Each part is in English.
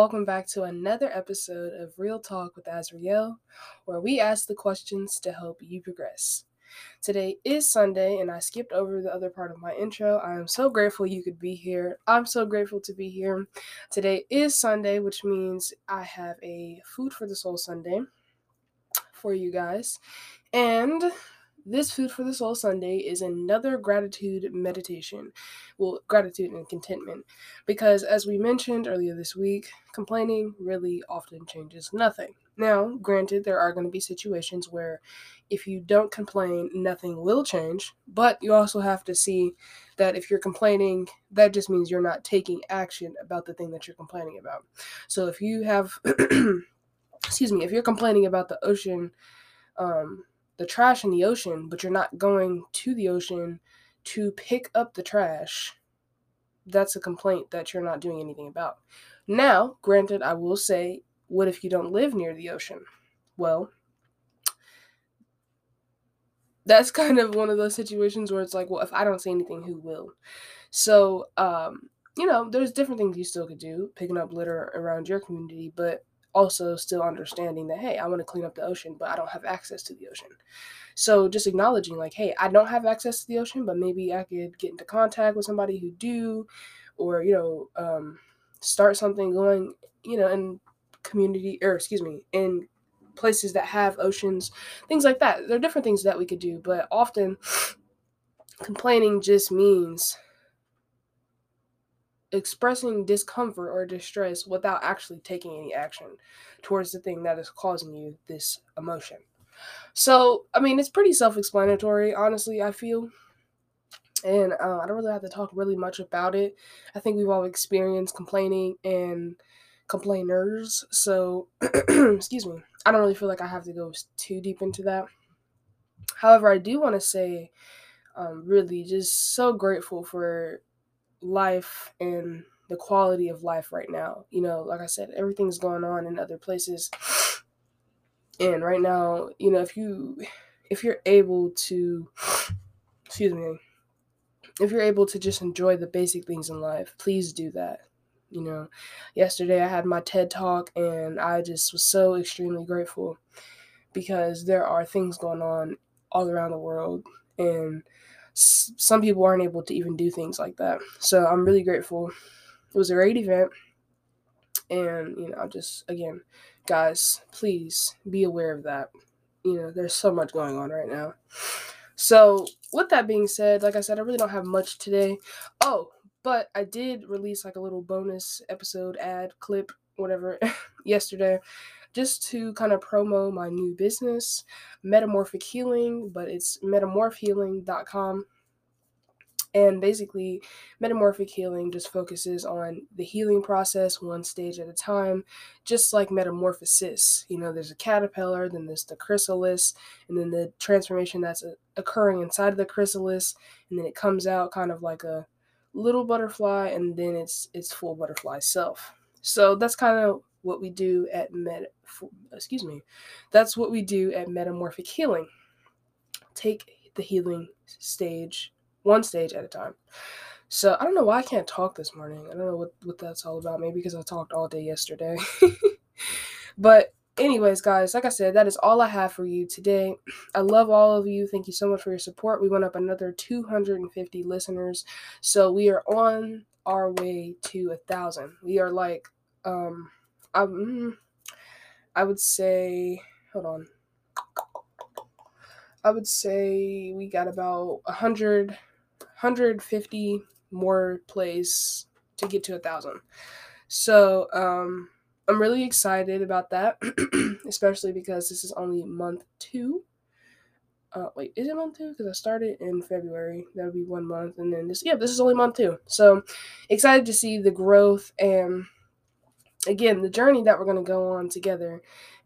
welcome back to another episode of Reail Talk with AzReail, where we ask the questions to help you progress. Today is Sunday, and I skipped over the other part of my intro. I am so grateful you could be here. I'm so grateful to be here. Today is Sunday, which means I have a Food for the Soul Sunday for you guys. And this Food for the Soul Sunday is another gratitude meditation. Well, gratitude and contentment. Because as we mentioned earlier this week, complaining really often changes nothing. Now, granted, there are going to be situations where if you don't complain, nothing will change, but you also have to see that if you're complaining, that just means you're not taking action about the thing that you're complaining about. So if you have, excuse me, if you're complaining about the ocean, um, the trash in the ocean, but you're not going to the ocean to pick up the trash, that's a complaint that you're not doing anything about. Now, granted, I will say, what if you don't live near the ocean? Well, that's kind of one of those situations where it's like, well, if I don't say anything, who will? So, um, you know, there's different things you still could do, picking up litter around your community, but also still understanding that hey i want to clean up the ocean but i don't have access to the ocean. So just acknowledging like hey i don't have access to the ocean but maybe i could get into contact with somebody who do or you know um, start something going you know in community or excuse me in places that have oceans things like that. There are different things that we could do but often complaining just means expressing discomfort or distress without actually taking any action towards the thing that is causing you this emotion. So, I mean, it's pretty self explanatory, honestly, I feel. And uh, I don't really have to talk really much about it. I think we've all experienced complaining and complainers. So, excuse me, I don't really feel like I have to go too deep into that. However, I do want to say, um, really, just so grateful for life and the quality of life right now. You know, like I said, everything's going on in other places. And right now, you know, if you if you're able to excuse me, if you're able to just enjoy the basic things in life, please do that. You know, yesterday I had my TED talk and I just was so extremely grateful because there are things going on all around the world and some people aren't able to even do things like that. So I'm really grateful. It was a great event. And, you know, just again, guys, please be aware of that. You know, there's so much going on right now. So, with that being said, like I said, I really don't have much today. Oh, but I did release like a little bonus episode ad clip, whatever, yesterday just to kind of promo my new business, Metamorphic Healing, but it's metamorphhealing.com. And basically, metamorphic healing just focuses on the healing process one stage at a time, just like metamorphosis. You know, there's a caterpillar, then there's the chrysalis, and then the transformation that's uh, occurring inside of the chrysalis, and then it comes out kind of like a little butterfly, and then it's its full butterfly self. So that's kind of what we do at met excuse me that's what we do at metamorphic healing. Take the healing stage one stage at a time. So i don't know why i can't talk this morning. I don't know what, what that's all about. Maybe because i talked all day yesterday. But anyways guys like i said that is all i have for you today. I love all of you. Thank you so much for your support. We went up another 250 listeners. So we are on our way to a thousand. We are like um um, I would say, hold on. I would say we got about 100, 150 more plays to get to a thousand. So, um, I'm really excited about that, especially because this is only month two. Uh, wait, is it month two? Because I started in February. That would be one month, and then this, yeah, this is only month two. So excited to see the growth and again, the journey that we're going to go on together,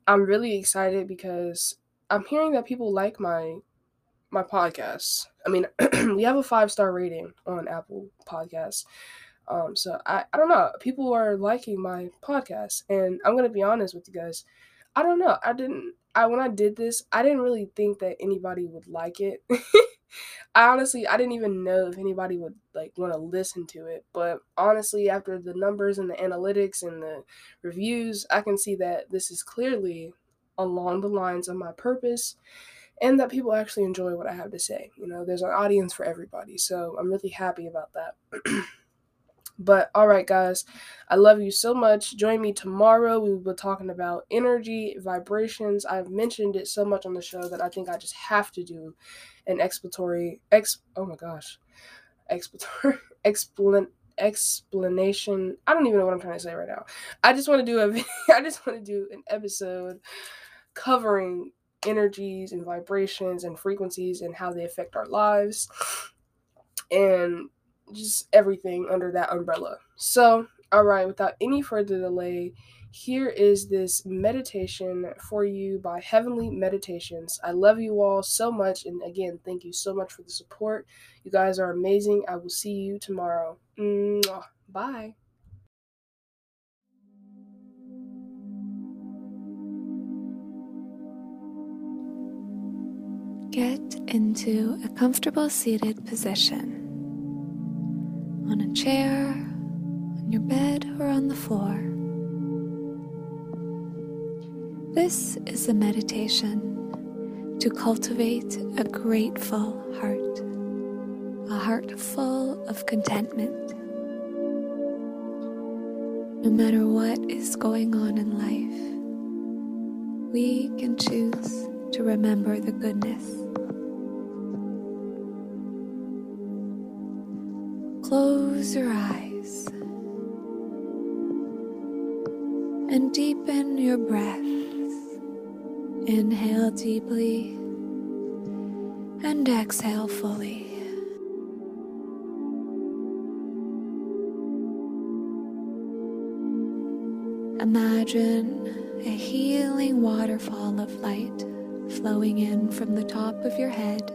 I'm really excited because I'm hearing that people like my my podcast. I mean, we have a five star rating on Apple Podcasts. Um, so I, I don't know. People are liking my podcast, and I'm gonna be honest with you guys. I don't know. I didn't. I when I did this, I didn't really think that anybody would like it. I honestly I didn't even know if anybody would like want to listen to it, but honestly after the numbers and the analytics and the reviews, I can see that this is clearly along the lines of my purpose and that people actually enjoy what I have to say. You know, there's an audience for everybody. So, I'm really happy about that. But all right, guys, I love you so much. Join me tomorrow. We will be talking about energy, vibrations. I've mentioned it so much on the show that I think I just have to do an exploratory ex. Oh my gosh, exploratory explan explanation. I don't even know what I'm trying to say right now. I just want to do a. I just want to do an episode covering energies and vibrations and frequencies and how they affect our lives and just everything under that umbrella. So, all right, without any further delay, here is this meditation for you by Heavenly Meditations. I love you all so much. And again, thank you so much for the support. You guys are amazing. I will see you tomorrow. Mwah. Bye. Get into a comfortable seated position chair, on your bed, or on the floor. This is a meditation to cultivate a grateful heart, a heart full of contentment. No matter what is going on in life, we can choose to remember the goodness. Close your eyes and deepen your breath. Inhale deeply and exhale fully. Imagine a healing waterfall of light flowing in from the top of your head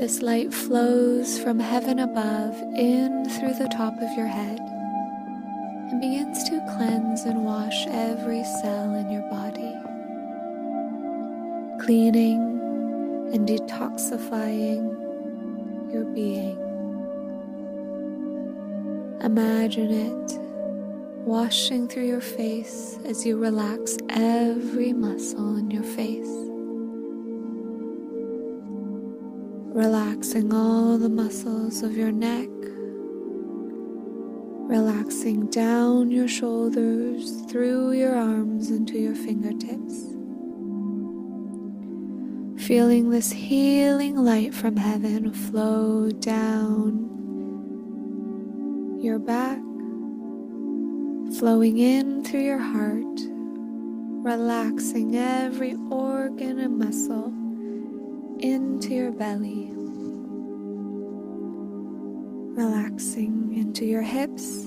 This light flows from heaven above in through the top of your head and begins to cleanse and wash every cell in your body, cleaning and detoxifying your being. Imagine it washing through your face as you relax every muscle in your face. Relaxing all the muscles of your neck, relaxing down your shoulders, through your arms into your fingertips. Feeling this healing light from heaven flow down your back, flowing in through your heart, relaxing every organ and muscle into your belly, relaxing into your hips,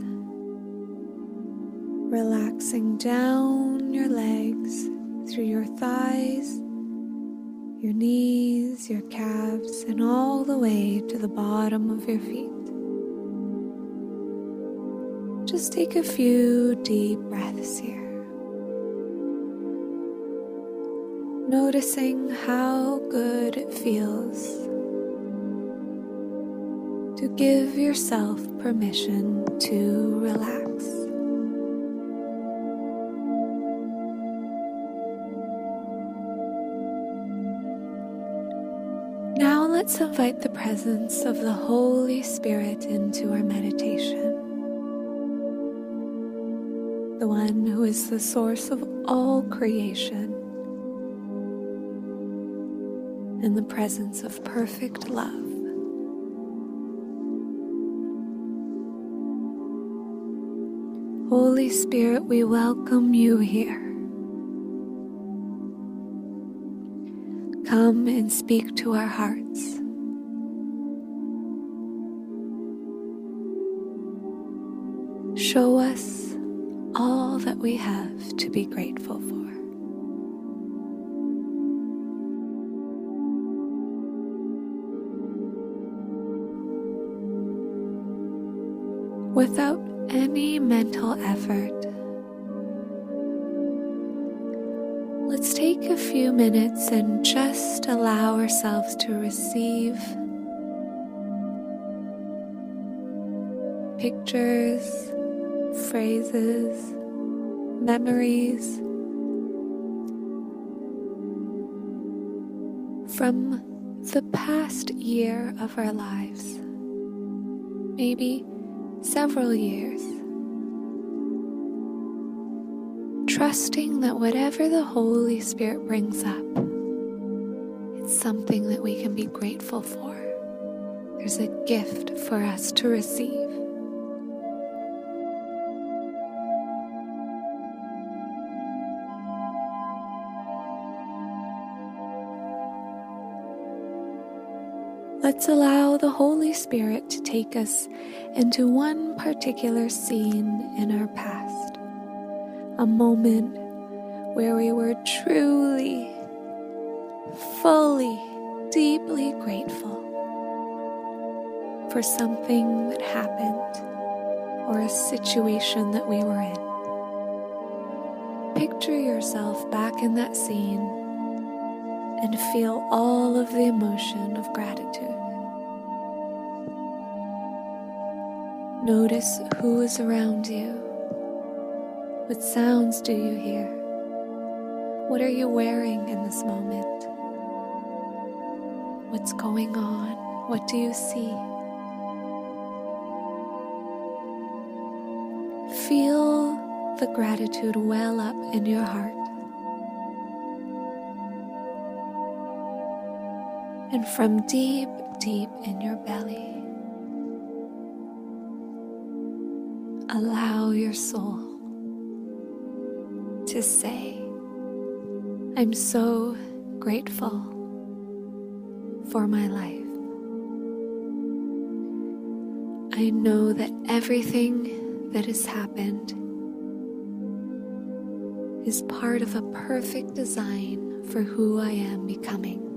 relaxing down your legs through your thighs, your knees, your calves, and all the way to the bottom of your feet. Just take a few deep breaths here. Noticing how good it feels to give yourself permission to relax. Now let's invite the presence of the Holy Spirit into our meditation. The one who is the source of all creation in the presence of perfect love. Holy Spirit, we welcome you here. Come and speak to our hearts. Show us all that we have to be grateful for. Without any mental effort. Let's take a few minutes and just allow ourselves to receive pictures, phrases, memories from the past year of our lives, maybe several years. Trusting that whatever the Holy Spirit brings up, it's something that we can be grateful for. There's a gift for us to receive. Let's allow the Holy Spirit to take us into one particular scene in our past, a moment where we were truly, fully, deeply grateful for something that happened or a situation that we were in. Picture yourself back in that scene and feel all of the emotion of gratitude. Notice who is around you. What sounds do you hear? What are you wearing in this moment? What's going on? What do you see? Feel the gratitude well up in your heart. And from deep, deep in your belly, allow your soul to say, I'm so grateful for my life. I know that everything that has happened is part of a perfect design for who I am becoming.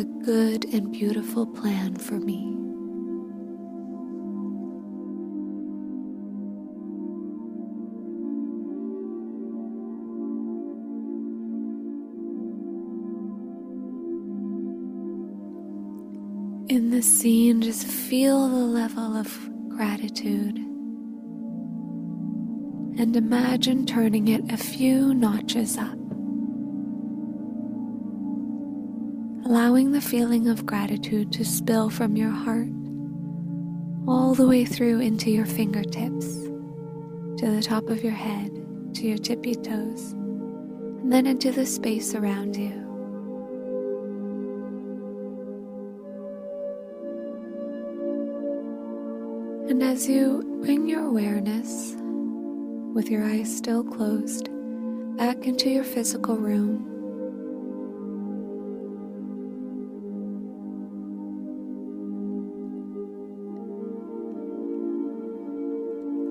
A good and beautiful plan for me. In the scene, just feel the level of gratitude and imagine turning it a few notches up. Allowing the feeling of gratitude to spill from your heart all the way through into your fingertips, to the top of your head, to your tippy toes, and then into the space around you. And as you bring your awareness, with your eyes still closed, back into your physical room,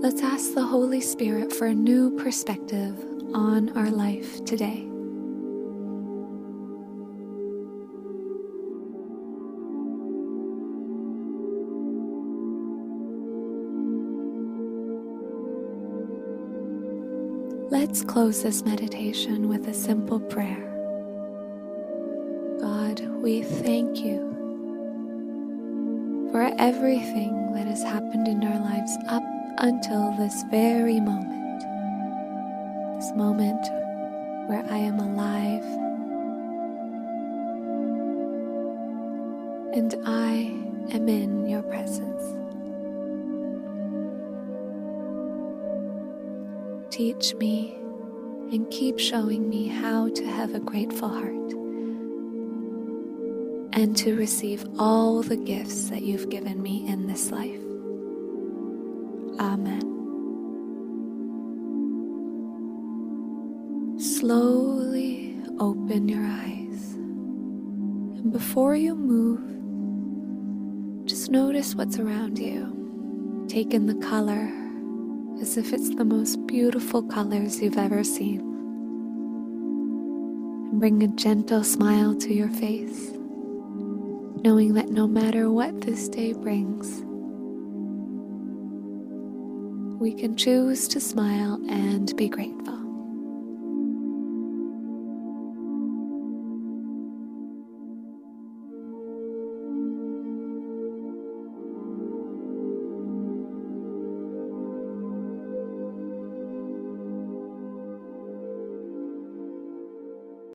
let's ask the Holy Spirit for a new perspective on our life today. Let's close this meditation with a simple prayer. God, we thank you for everything that has happened in our lives up until this very moment. This moment where I am alive and I am in your presence. Teach me and keep showing me how to have a grateful heart and to receive all the gifts that you've given me in this life. Amen. Slowly open your eyes, and before you move, just notice what's around you. Take in the color as if it's the most beautiful colors you've ever seen. And bring a gentle smile to your face, knowing that no matter what this day brings, we can choose to smile and be grateful.